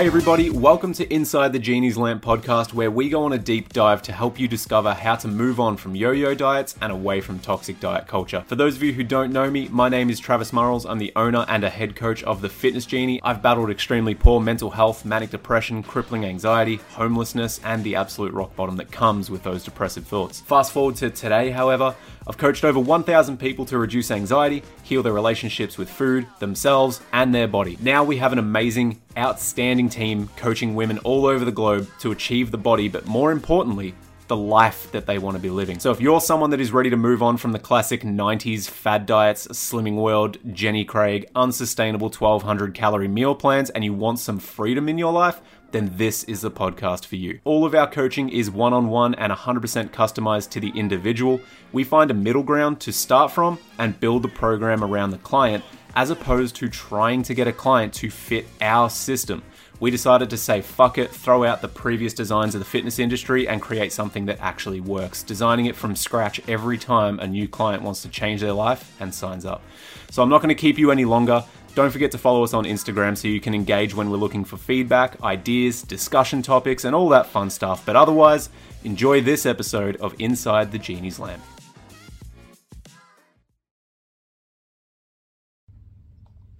Hey, everybody, welcome to Inside the Genie's Lamp podcast, where we go on a deep dive to help you discover how to move on from yo yo diets and away from toxic diet culture. For those of you who don't know me, my name is Travis Murrells. I'm the owner and a head coach of the Fitness Genie. I've battled extremely poor mental health, manic depression, crippling anxiety, homelessness, and the absolute rock bottom that comes with those depressive thoughts. Fast forward to today, however, I've coached over 1,000 people to reduce anxiety, heal their relationships with food, themselves, and their body. Now we have an amazing, outstanding team coaching women all over the globe to achieve the body, but more importantly, the life that they want to be living. So if you're someone that is ready to move on from the classic 90s fad diets, slimming world, Jenny Craig, unsustainable 1200 calorie meal plans, and you want some freedom in your life, then this is the podcast for you. All of our coaching is one on one and 100% customized to the individual. We find a middle ground to start from and build the program around the client as opposed to trying to get a client to fit our system. We decided to say fuck it, throw out the previous designs of the fitness industry and create something that actually works, designing it from scratch every time a new client wants to change their life and signs up. So I'm not going to keep you any longer. Don't forget to follow us on Instagram so you can engage when we're looking for feedback, ideas, discussion topics, and all that fun stuff. But otherwise, enjoy this episode of Inside the Genie's Lamp.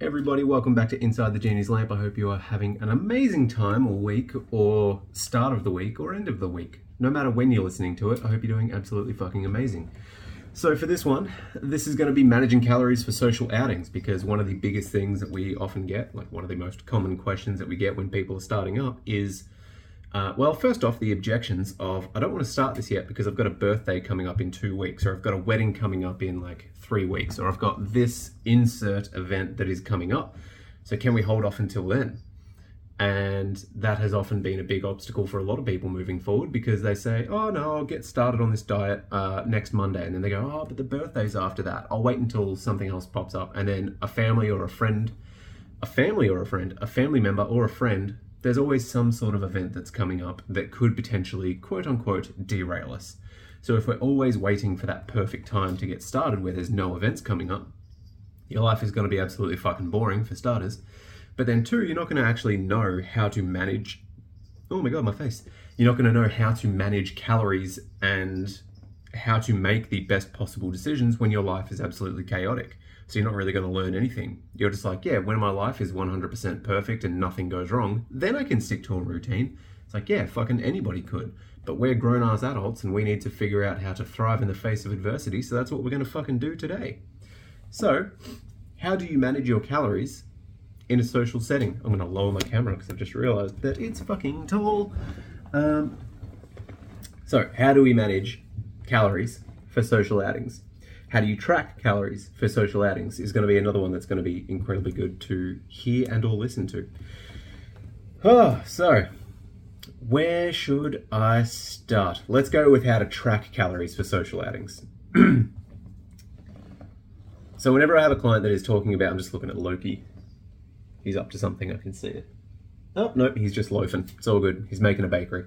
Everybody, welcome back to Inside the Genie's Lamp. I hope you are having an amazing time all week, or start of the week, or end of the week. No matter when you're listening to it, I hope you're doing absolutely fucking amazing. So, for this one, this is going to be managing calories for social outings because one of the biggest things that we often get, like one of the most common questions that we get when people are starting up, is uh, well, first off, the objections of I don't want to start this yet because I've got a birthday coming up in two weeks, or I've got a wedding coming up in like three weeks, or I've got this insert event that is coming up. So, can we hold off until then? And that has often been a big obstacle for a lot of people moving forward because they say, oh no, I'll get started on this diet uh, next Monday. And then they go, oh, but the birthday's after that. I'll wait until something else pops up. And then a family or a friend, a family or a friend, a family member or a friend, there's always some sort of event that's coming up that could potentially, quote unquote, derail us. So if we're always waiting for that perfect time to get started where there's no events coming up, your life is going to be absolutely fucking boring for starters. But then, two, you're not going to actually know how to manage. Oh my god, my face. You're not going to know how to manage calories and how to make the best possible decisions when your life is absolutely chaotic. So you're not really going to learn anything. You're just like, yeah, when my life is 100% perfect and nothing goes wrong, then I can stick to a routine. It's like, yeah, fucking anybody could. But we're grown ass adults and we need to figure out how to thrive in the face of adversity. So that's what we're going to fucking do today. So, how do you manage your calories in a social setting. I'm going to lower my camera because I've just realized that it's fucking tall. Um, so, how do we manage calories for social outings? How do you track calories for social outings is going to be another one that's going to be incredibly good to hear and or listen to. Oh, so where should I start? Let's go with how to track calories for social outings. so whenever I have a client that is talking about, I'm just looking at Loki He's up to something, I can see it. Oh, no, he's just loafing. It's all good. He's making a bakery.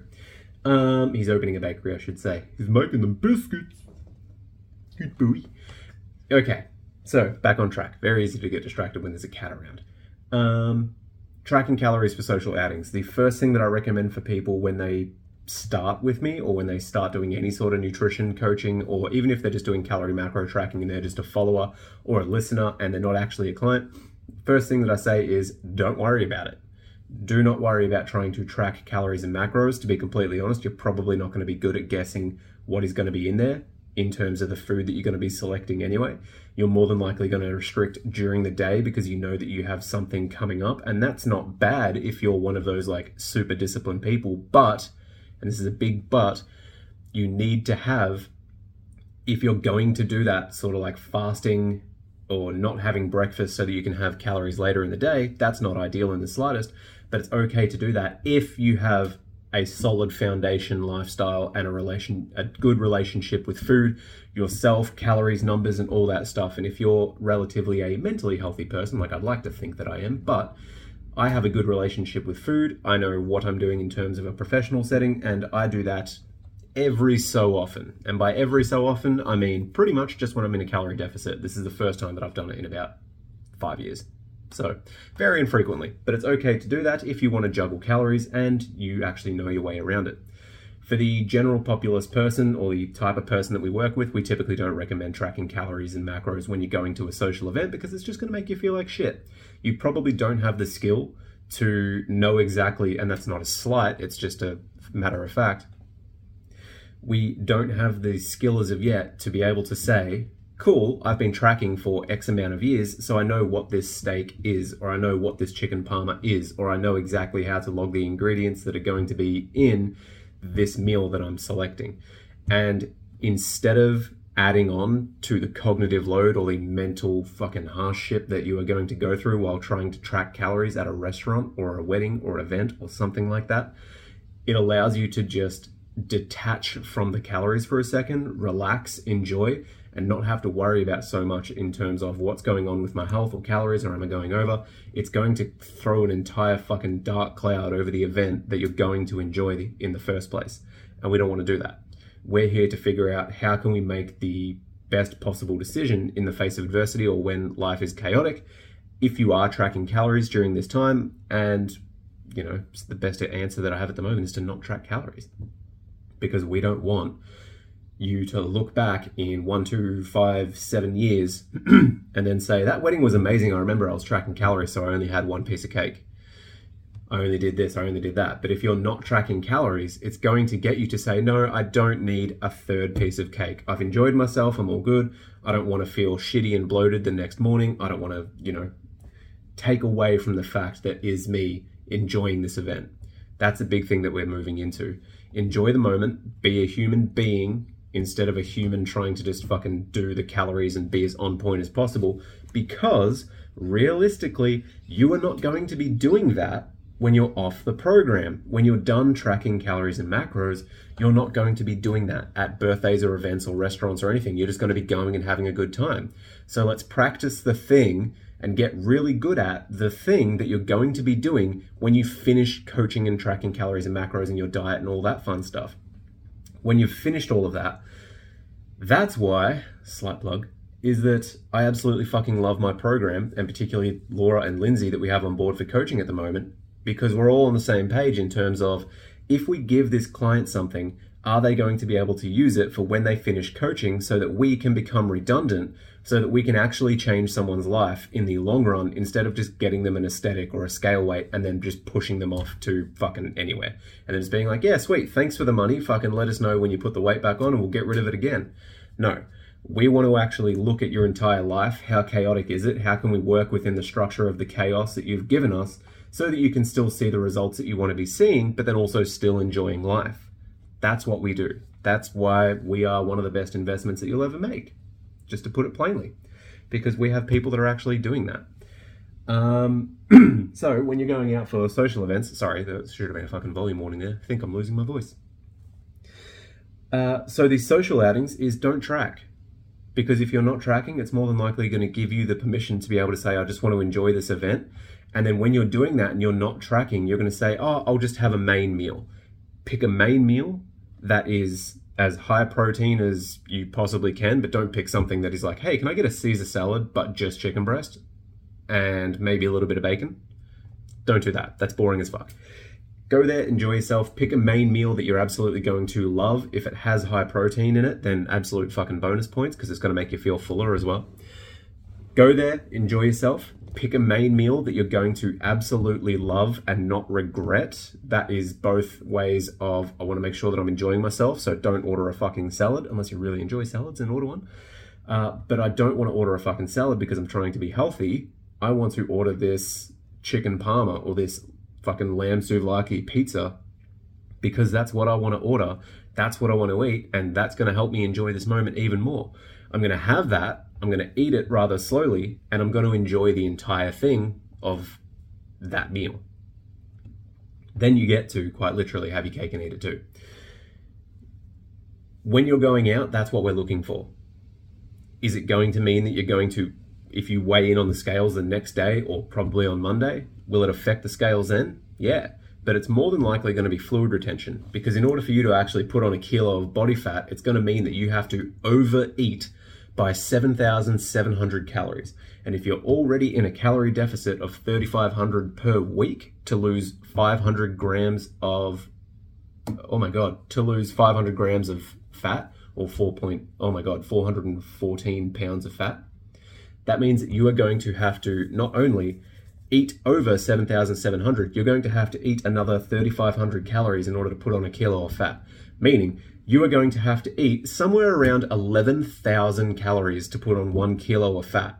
Um, he's opening a bakery, I should say. He's making them biscuits. Good boy. Okay, so back on track. Very easy to get distracted when there's a cat around. Um, tracking calories for social outings. The first thing that I recommend for people when they start with me or when they start doing any sort of nutrition coaching or even if they're just doing calorie macro tracking and they're just a follower or a listener and they're not actually a client First thing that I say is don't worry about it. Do not worry about trying to track calories and macros. To be completely honest, you're probably not going to be good at guessing what is going to be in there in terms of the food that you're going to be selecting anyway. You're more than likely going to restrict during the day because you know that you have something coming up. And that's not bad if you're one of those like super disciplined people. But, and this is a big but, you need to have, if you're going to do that sort of like fasting or not having breakfast so that you can have calories later in the day, that's not ideal in the slightest. But it's okay to do that if you have a solid foundation lifestyle and a relation a good relationship with food, yourself, calories, numbers, and all that stuff. And if you're relatively a mentally healthy person, like I'd like to think that I am, but I have a good relationship with food. I know what I'm doing in terms of a professional setting, and I do that every so often. And by every so often, I mean pretty much just when I'm in a calorie deficit. This is the first time that I've done it in about five years. So, very infrequently, but it's okay to do that if you want to juggle calories and you actually know your way around it. For the general populace person or the type of person that we work with, we typically don't recommend tracking calories and macros when you're going to a social event because it's just going to make you feel like shit. You probably don't have the skill to know exactly, and that's not a slight, it's just a matter of fact. We don't have the skill as of yet to be able to say, cool, I've been tracking for X amount of years, so I know what this steak is, or I know what this chicken parma is, or I know exactly how to log the ingredients that are going to be in this meal that I'm selecting. And instead of adding on to the cognitive load or the mental fucking hardship that you are going to go through while trying to track calories at a restaurant or a wedding or event or something like that, it allows you to just detach from the calories for a second, relax, enjoy, and not have to worry about so much in terms of what's going on with my health or calories or am I going over. It's going to throw an entire fucking dark cloud over the event that you're going to enjoy in the first place. And we don't want to do that. We're here to figure out how can we make the best possible decision in the face of adversity or when life is chaotic. If you are tracking calories during this time, and you know, the best answer that I have at the moment is to not track calories because we don't want you to look back in one, two, five, seven years and then say, that wedding was amazing. I remember I was tracking calories, so I only had one piece of cake. I only did this, I only did that. But if you're not tracking calories, it's going to get you to say, no, I don't need a third piece of cake. I've enjoyed myself, I'm all good. I don't want to feel shitty and bloated the next morning. I don't want to, you know, take away from the fact that is me enjoying this event. That's a big thing that we're moving into. Enjoy the moment, be a human being instead of a human trying to just fucking do the calories and be as on point as possible because realistically, you are not going to be doing that when you're off the program. When you're done tracking calories and macros, you're not going to be doing that at birthdays or events or restaurants or anything. You're just going to be going and having a good time. So let's practice the thing and get really good at the thing that you're going to be doing when you finish coaching and tracking calories and macros in your diet and all that fun stuff. When you've finished all of that, that's why, slight plug, is that I absolutely fucking love my program, and particularly Laura and Lindsay that we have on board for coaching at the moment, because we're all on the same page in terms of if we give this client something, are they going to be able to use it for when they finish coaching so that we can become redundant so that we can actually change someone's life in the long run instead of just getting them an aesthetic or a scale weight and then just pushing them off to fucking anywhere. And then just being like, yeah, sweet, thanks for the money. Fucking let us know when you put the weight back on and we'll get rid of it again. No. We want to actually look at your entire life. How chaotic is it? How can we work within the structure of the chaos that you've given us so that you can still see the results that you want to be seeing, but then also still enjoying life? That's what we do. That's why we are one of the best investments that you'll ever make just to put it plainly, because we have people that are actually doing that. Um, so when you're going out for social events, sorry, there should have been a fucking volume warning there. I think I'm losing my voice. Uh, so these social outings is don't track. Because if you're not tracking, it's more than likely going to give you the permission to be able to say, I just want to enjoy this event. And then when you're doing that and you're not tracking, you're going to say, oh, I'll just have a main meal. Pick a main meal that is as high protein as you possibly can, but don't pick something that is like, hey, can I get a Caesar salad but just chicken breast and maybe a little bit of bacon? Don't do that. That's boring as fuck. Go there, enjoy yourself, pick a main meal that you're absolutely going to love. If it has high protein in it, then absolute fucking bonus points because it's going to make you feel fuller as well. Go there, enjoy yourself, pick a main meal that you're going to absolutely love and not regret. That is both ways of I want to make sure that I'm enjoying myself. So don't order a fucking salad unless you really enjoy salads and order one. Uh, but I don't want to order a fucking salad because I'm trying to be healthy. I want to order this chicken parma or this fucking lamb souvlaki pizza because that's what I want to order. That's what I want to eat, and that's going to help me enjoy this moment even more. I'm going to have that I'm going to eat it rather slowly and I'm going to enjoy the entire thing of that meal. Then you get to quite literally have your cake and eat it too. When you're going out, that's what we're looking for. Is it going to mean that you're going to, if you weigh in on the scales the next day or probably on Monday, will it affect the scales then? Yeah but it's more than likely going to be fluid retention because in order for you to actually put on a kilo of body fat, it's going to mean that you have to overeat by 7,700 calories. And if you're already in a calorie deficit of 3,500 per week to lose 500 grams of, oh my God, to lose 500 grams of fat or 4 point, oh my God, 414 pounds of fat, that means that you are going to have to not only eat over 7,700, you're going to have to eat another 3,500 calories in order to put on a kilo of fat. Meaning, you are going to have to eat somewhere around 11,000 calories to put on one kilo of fat.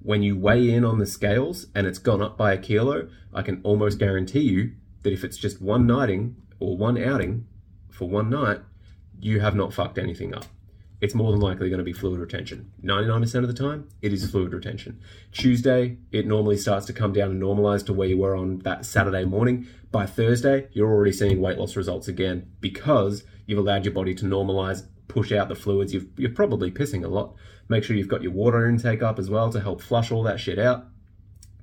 When you weigh in on the scales and it's gone up by a kilo, I can almost guarantee you that if it's just one nighting or one outing for one night, you have not fucked anything up it's more than likely going to be fluid retention. 99% of the time, it is fluid retention. Tuesday, it normally starts to come down and normalize to where you were on that Saturday morning. By Thursday, you're already seeing weight loss results again because you've allowed your body to normalize, push out the fluids. you are probably pissing a lot. Make sure you've got your water intake up as well to help flush all that shit out.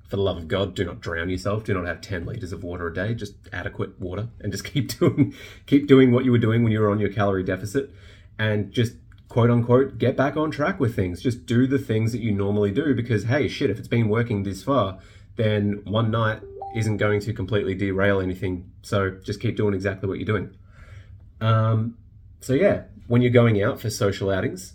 For the love of God, do not drown yourself. Do not have 10 liters of water a day. Just adequate water and just keep doing keep doing what you were doing when you were on your calorie deficit and just quote unquote get back on track with things. Just do the things that you normally do because hey, shit, if it's been working this far, then one night isn't going to completely derail anything. So just keep doing exactly what you're doing. Um, so yeah, when you're going out for social outings,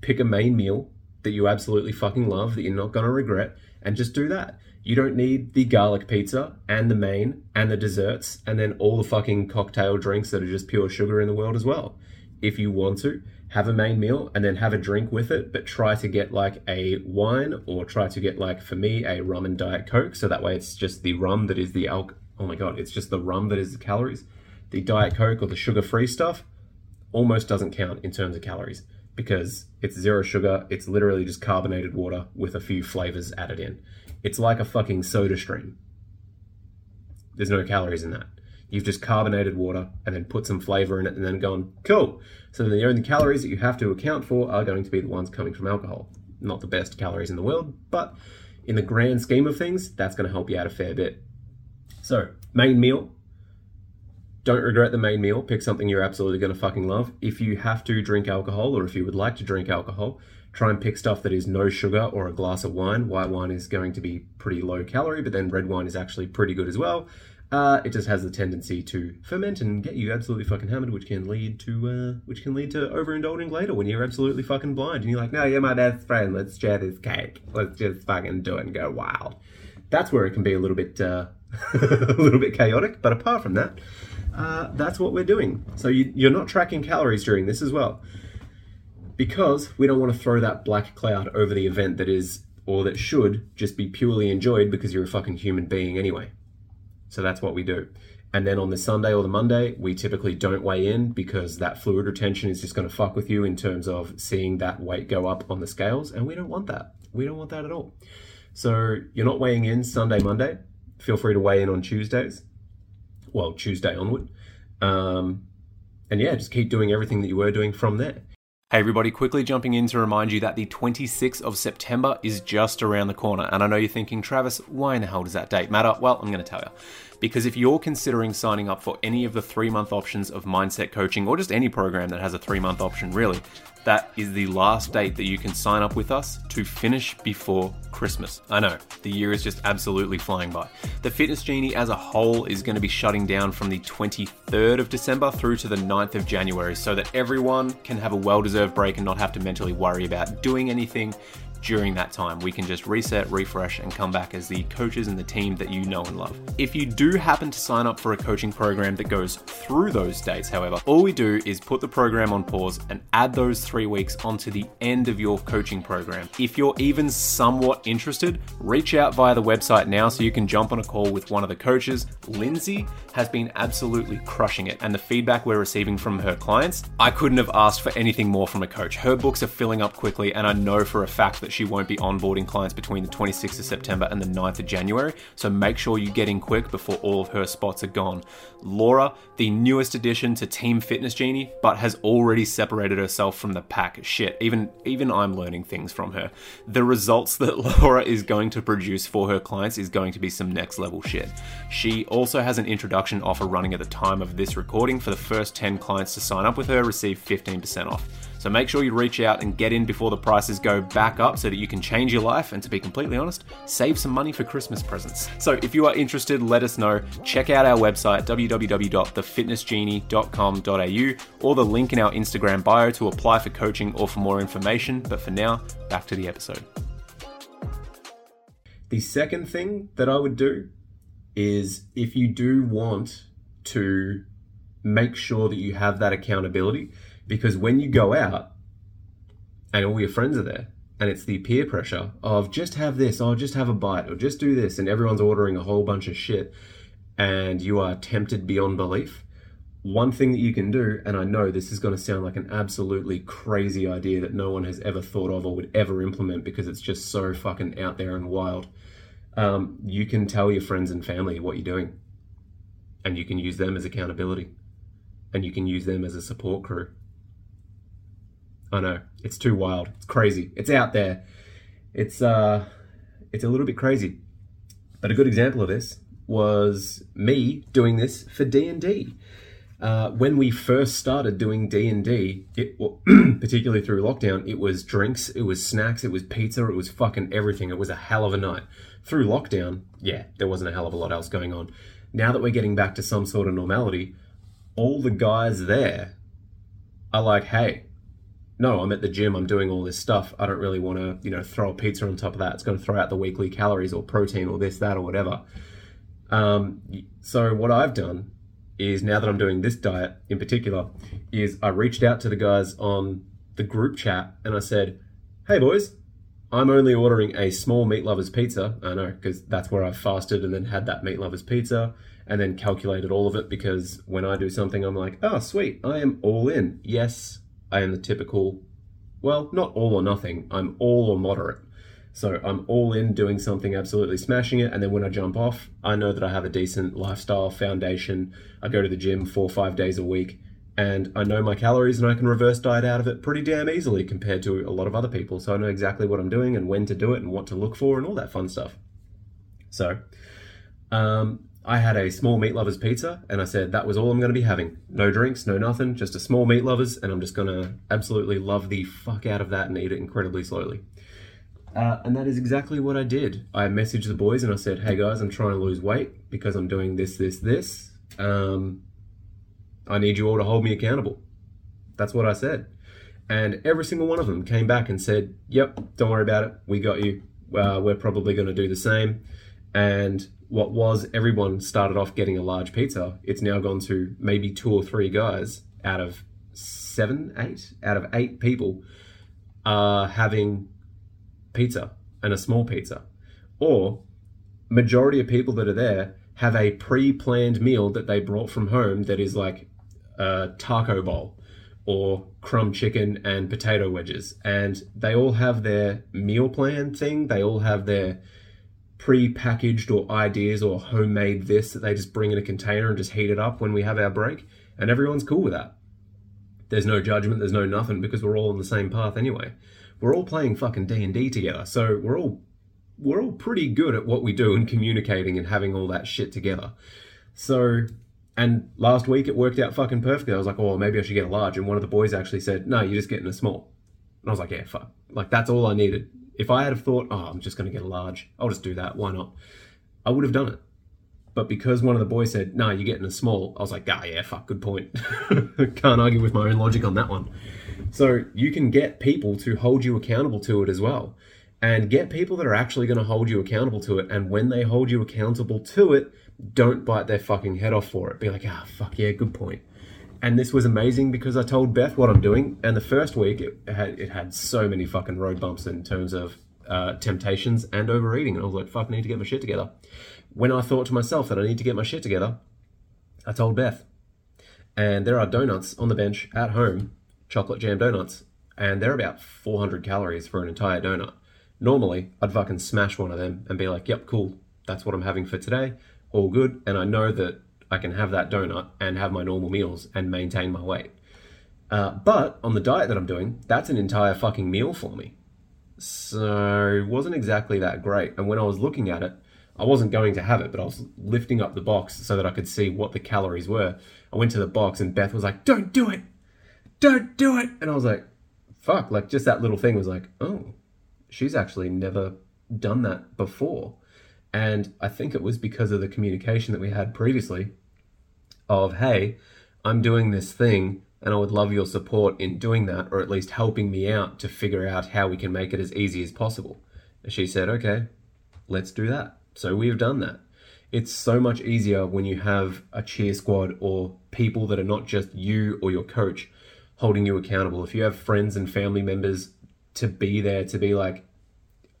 pick a main meal that you absolutely fucking love that you're not going to regret and just do that. You don't need the garlic pizza and the main and the desserts and then all the fucking cocktail drinks that are just pure sugar in the world as well. If you want to, have a main meal and then have a drink with it, but try to get like a wine or try to get like for me a rum and diet coke. So that way it's just the rum that is the alcohol. Oh my god, it's just the rum that is the calories. The diet coke or the sugar-free stuff almost doesn't count in terms of calories because it's zero sugar. It's literally just carbonated water with a few flavors added in. It's like a fucking soda stream. There's no calories in that. You've just carbonated water and then put some flavor in it and then gone, cool. So then the only calories that you have to account for are going to be the ones coming from alcohol. Not the best calories in the world, but in the grand scheme of things, that's going to help you out a fair bit. So, main meal. Don't regret the main meal. Pick something you're absolutely going to fucking love. If you have to drink alcohol or if you would like to drink alcohol, try and pick stuff that is no sugar or a glass of wine. White wine is going to be pretty low calorie, but then red wine is actually pretty good as well. Uh, it just has the tendency to ferment and get you absolutely fucking hammered, which can lead to uh, which can lead to overindulging later when you're absolutely fucking blind and you're like, no, you're my best friend. Let's share this cake. Let's just fucking do it and go wild. That's where it can be a little bit uh, a little bit chaotic. But apart from that, uh, that's what we're doing. So you, you're not tracking calories during this as well, because we don't want to throw that black cloud over the event that is or that should just be purely enjoyed because you're a fucking human being anyway. So that's what we do. And then on the Sunday or the Monday, we typically don't weigh in because that fluid retention is just going to fuck with you in terms of seeing that weight go up on the scales. And we don't want that. We don't want that at all. So you're not weighing in Sunday, Monday. Feel free to weigh in on Tuesdays. Well, Tuesday onward. Um, and yeah, just keep doing everything that you were doing from there. Hey everybody, quickly jumping in to remind you that the 26th of September is just around the corner. And I know you're thinking, Travis, why in the hell does that date matter? Well, I'm going to tell you. Because if you're considering signing up for any of the three month options of mindset coaching, or just any program that has a three month option, really, that is the last date that you can sign up with us to finish before Christmas. I know, the year is just absolutely flying by. The Fitness Genie as a whole is going to be shutting down from the 23rd of December through to the 9th of January so that everyone can have a well deserved break and not have to mentally worry about doing anything during that time. We can just reset, refresh, and come back as the coaches and the team that you know and love. If you do happen to sign up for a coaching program that goes through those dates, however, all we do is put the program on pause and add those three weeks onto the end of your coaching program. If you're even somewhat interested, reach out via the website now so you can jump on a call with one of the coaches. Lindsay has been absolutely crushing it, and the feedback we're receiving from her clients, I couldn't have asked for anything more from a coach. Her books are filling up quickly, and I know for a fact that that she won't be onboarding clients between the 26th of September and the 9th of January. So make sure you get in quick before all of her spots are gone. Laura, the newest addition to Team Fitness Genie, but has already separated herself from the pack. Shit, even even I'm learning things from her. The results that Laura is going to produce for her clients is going to be some next level shit. She also has an introduction offer running at the time of this recording. For the first 10 clients to sign up with her, receive 15% off. So make sure you reach out and get in before the prices go back up so that you can change your life and, to be completely honest, save some money for Christmas presents. So if you are interested, let us know. Check out our website, www.thefitnessgenie.com.au, or the link in our Instagram bio to apply for coaching or for more information. But for now, back to the episode. The second thing that I would do is if you do want to make sure that you have that accountability, because when you go out and all your friends are there, and it's the peer pressure of just have this, or just have a bite, or just do this, and everyone's ordering a whole bunch of shit, and you are tempted beyond belief. One thing that you can do, and I know this is going to sound like an absolutely crazy idea that no one has ever thought of or would ever implement because it's just so fucking out there and wild. Um, you can tell your friends and family what you're doing, and you can use them as accountability, and you can use them as a support crew. I know it's too wild. It's crazy. It's out there. It's uh, it's a little bit crazy. But a good example of this was me doing this for D and D. Uh, when we first started doing D and D, particularly through lockdown, it was drinks, it was snacks, it was pizza, it was fucking everything. It was a hell of a night. Through lockdown, yeah, there wasn't a hell of a lot else going on. Now that we're getting back to some sort of normality, all the guys there are like, "Hey, no, I'm at the gym, I'm doing all this stuff. I don't really want to, you know, throw a pizza on top of that. It's going to throw out the weekly calories or protein or this, that, or whatever. Um, so what I've done is now that I'm doing this diet in particular, is I reached out to the guys on the group chat and I said, "Hey boys, I'm only ordering a small meat lovers pizza. I know because that's where I fasted and then had that meat lovers pizza." And then calculated all of it because when I do something, I'm like, oh, sweet, I am all in. Yes, I am the typical, well, not all or nothing. I'm all or moderate. So I'm all in doing something, absolutely smashing it. And then when I jump off, I know that I have a decent lifestyle foundation. I go to the gym four or five days a week and I know my calories and I can reverse diet out of it pretty damn easily compared to a lot of other people. So I know exactly what I'm doing and when to do it and what to look for and all that fun stuff. So, um, I had a small meat lovers pizza and I said that was all I'm going to be having. No drinks, no nothing, just a small meat lovers, and I'm just going to absolutely love the fuck out of that and eat it incredibly slowly. Uh, and that is exactly what I did. I messaged the boys and I said, hey guys, I'm trying to lose weight because I'm doing this, this, this. Um, I need you all to hold me accountable. That's what I said. And every single one of them came back and said, yep, don't worry about it. We got you. Uh, we're probably going to do the same. And what was everyone started off getting a large pizza, it's now gone to maybe two or three guys out of seven, eight, out of eight people are having pizza and a small pizza. Or majority of people that are there have a pre-planned meal that they brought from home that is like a taco bowl or crumb chicken and potato wedges. And they all have their meal plan thing. They all have their pre-packaged or ideas or homemade this that they just bring in a container and just heat it up when we have our break and everyone's cool with that. There's no judgment there's no nothing because we're all on the same path anyway. We're all playing fucking d&d together so we're all we're all pretty good at what we do and communicating and having all that shit together. So and last week it worked out fucking perfectly. I was like oh maybe i should get a large and one of the boys actually said no you're just getting a small. And i was like yeah fuck. Like that's all i needed if I had have thought, oh, I'm just going to get a large, I'll just do that. Why not? I would have done it. But because one of the boys said, no, you're getting a small, I was like, ah, yeah, fuck, good point. Can't argue with my own logic on that one. So you can get people to hold you accountable to it as well. And get people that are actually going to hold you accountable to it. And when they hold you accountable to it, don't bite their fucking head off for it. Be like, ah, fuck yeah, good point and this was amazing because I told Beth what I'm doing. And the first week, it had it had so many fucking road bumps in terms of uh, temptations and overeating. And I was like, "Fuck, I need to get my shit together." When I thought to myself that I need to get my shit together, I told Beth, and there are donuts on the bench at home, chocolate jam donuts, and they're about 400 calories for an entire donut. Normally, I'd fucking smash one of them and be like, "Yep, cool, that's what I'm having for today, all good." And I know that I can have that donut and have my normal meals and maintain my weight. Uh, but on the diet that I'm doing, that's an entire fucking meal for me. So it wasn't exactly that great. And when I was looking at it, I wasn't going to have it, but I was lifting up the box so that I could see what the calories were. I went to the box and Beth was like, Don't do it! Don't do it! And I was like, fuck, like just that little thing was like, oh, she's actually never done that before. And I think it was because of the communication that we had previously of, hey, I'm doing this thing and I would love your support in doing that, or at least helping me out to figure out how we can make it as easy as possible. And she said, okay, let's do that. So we have done that. It's so much easier when you have a cheer squad or people that are not just you or your coach holding you accountable. If you have friends and family members to be there to be like,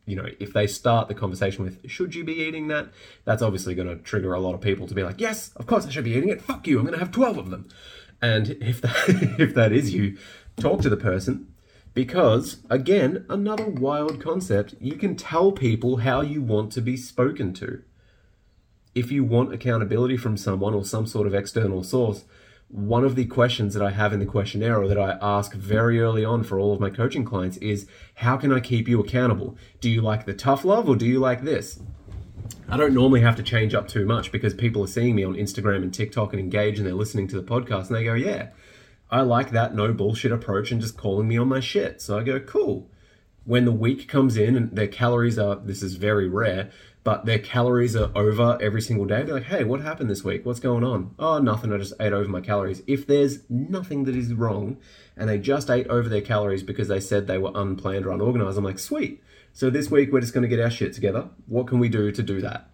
you know, if they start the conversation with, should you be eating that? That's obviously going to trigger a lot of people to be like, yes, of course I should be eating it. Fuck you. I'm going to have 12 of them. And if that, if that is you, talk to the person because, again, another wild concept, you can tell people how you want to be spoken to. If you want accountability from someone or some sort of external source, one of the questions that I have in the questionnaire or that I ask very early on for all of my coaching clients is how can I keep you accountable? Do you like the tough love or do you like this? I don't normally have to change up too much because people are seeing me on Instagram and TikTok and engage and they're listening to the podcast and they go, yeah, I like that no bullshit approach and just calling me on my shit. So I go, cool. When the week comes in and their calories are, this is very rare, but their calories are over every single day, they're like, hey, what happened this week? What's going on? Oh, nothing. I just ate over my calories. If there's nothing that is wrong and they just ate over their calories because they said they were unplanned or unorganized, I'm like, sweet. So this week we're just going to get our shit together. What can we do to do that?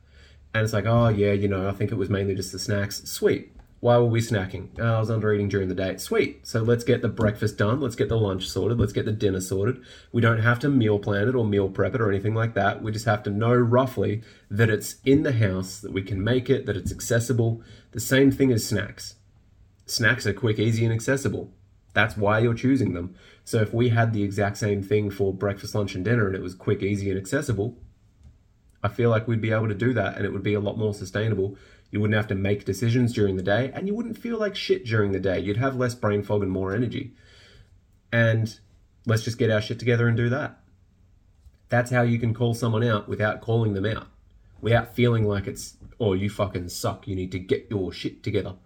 And it's like, oh, yeah, you know, I think it was mainly just the snacks. Sweet. Why were we snacking? Oh, I was under eating during the day. Sweet. So let's get the breakfast done. Let's get the lunch sorted. Let's get the dinner sorted. We don't have to meal plan it or meal prep it or anything like that. We just have to know roughly that it's in the house, that we can make it, that it's accessible. The same thing as snacks. Snacks are quick, easy, and accessible. That's why you're choosing them. So if we had the exact same thing for breakfast, lunch, and dinner and it was quick, easy, and accessible, I feel like we'd be able to do that and it would be a lot more sustainable you wouldn't have to make decisions during the day, and you wouldn't feel like shit during the day. You'd have less brain fog and more energy. And let's just get our shit together and do that. That's how you can call someone out without calling them out, without feeling like it's, oh, you fucking suck. You need to get your shit together.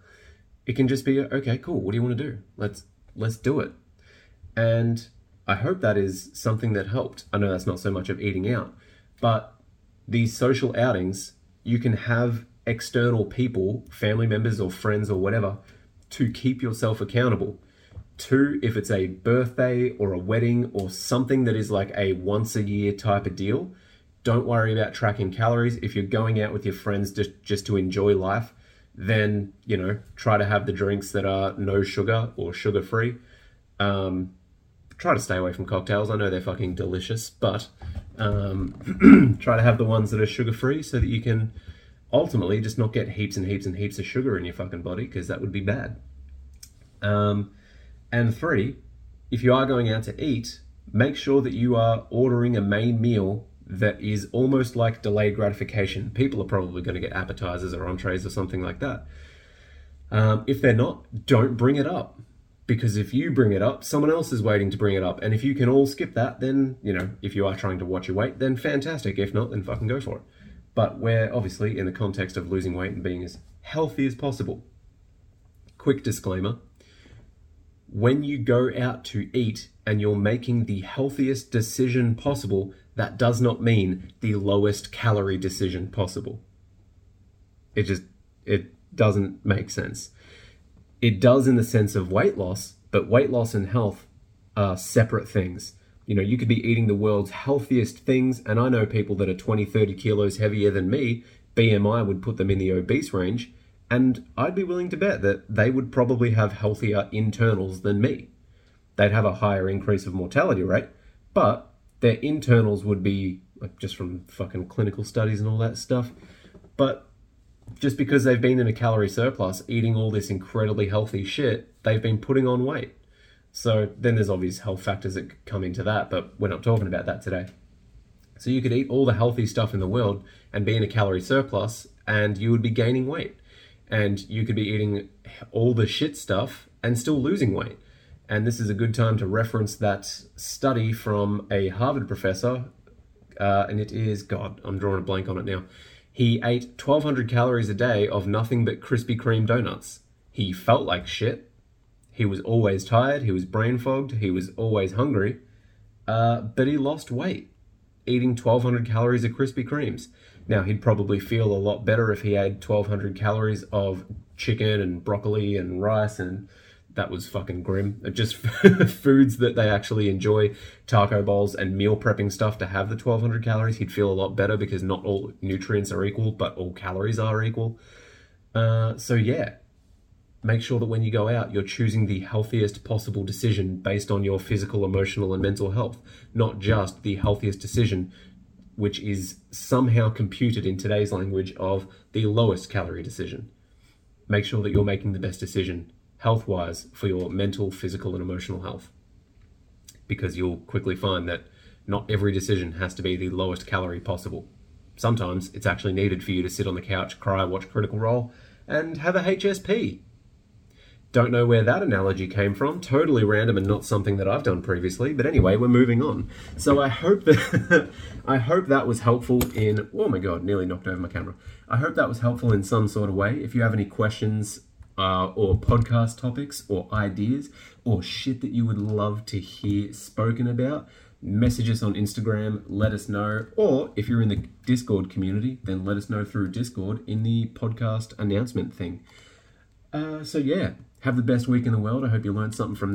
It can just be, okay, cool. What do you want to do? Let's let's do it. And I hope that is something that helped. I know that's not so much of eating out, but these social outings, you can have external people, family members or friends or whatever, to keep yourself accountable. Two, if it's a birthday or a wedding or something that is like a once a year type of deal, don't worry about tracking calories. If you're going out with your friends just, just to enjoy life, then, you know, try to have the drinks that are no sugar or sugar free. Um, try to stay away from cocktails. I know they're fucking delicious, but um, try to have the ones that are sugar free so that you can ultimately just not get heaps and heaps and heaps of sugar in your fucking body because that would be bad. Um, and three, if you are going out to eat, make sure that you are ordering a main meal that is almost like delayed gratification. People are probably going to get appetizers or entrees or something like that. Um, if they're not, don't bring it up. Because if you bring it up, someone else is waiting to bring it up. And if you can all skip that, then, you know, if you are trying to watch your weight, then fantastic. If not, then fucking go for it but we're obviously in the context of losing weight and being as healthy as possible. Quick disclaimer when you go out to eat and you're making the healthiest decision possible, that does not mean the lowest calorie decision possible. It just it doesn't make sense. It does in the sense of weight loss, but weight loss and health are separate things. You know, you could be eating the world's healthiest things, and I know people that are 20, 30 kilos heavier than me. BMI would put them in the obese range, and I'd be willing to bet that they would probably have healthier internals than me. They'd have a higher increase of mortality rate, but their internals would be like just from fucking clinical studies and all that stuff. But just because they've been in a calorie surplus, eating all this incredibly healthy shit, they've been putting on weight. So then there's obvious health factors that come into that, but we're not talking about that today. So you could eat all the healthy stuff in the world and be in a calorie surplus, and you would be gaining weight. And you could be eating all the shit stuff and still losing weight. And this is a good time to reference that study from a Harvard professor, uh, and it is, God, I'm drawing a blank on it now. He ate 1,200 calories a day of nothing but Krispy Kreme donuts. He felt like shit, He was always tired, he was brain fogged, he was always hungry, uh, but he lost weight eating 1200 calories of Krispy Kremes. Now, he'd probably feel a lot better if he had 1200 calories of chicken and broccoli and rice and that was fucking grim. Just foods that they actually enjoy, taco bowls and meal prepping stuff to have the 1200 calories, he'd feel a lot better because not all nutrients are equal, but all calories are equal. Uh, so, yeah, make sure that when you go out, you're choosing the healthiest possible decision based on your physical, emotional, and mental health, not just the healthiest decision, which is somehow computed in today's language of the lowest calorie decision. Make sure that you're making the best decision health wise for your mental, physical, and emotional health. Because you'll quickly find that not every decision has to be the lowest calorie possible. Sometimes it's actually needed for you to sit on the couch, cry, watch Critical Role, and have a HSP. Don't know where that analogy came from. Totally random and not something that I've done previously. But anyway, we're moving on. So I hope that I hope that was helpful in. Oh my god, nearly knocked over my camera. I hope that was helpful in some sort of way. If you have any questions uh, or podcast topics or ideas or shit that you would love to hear spoken about, message us on Instagram, let us know. Or if you're in the Discord community, then let us know through Discord in the podcast announcement thing. Uh, so, yeah, have the best week in the world. I hope you learned something from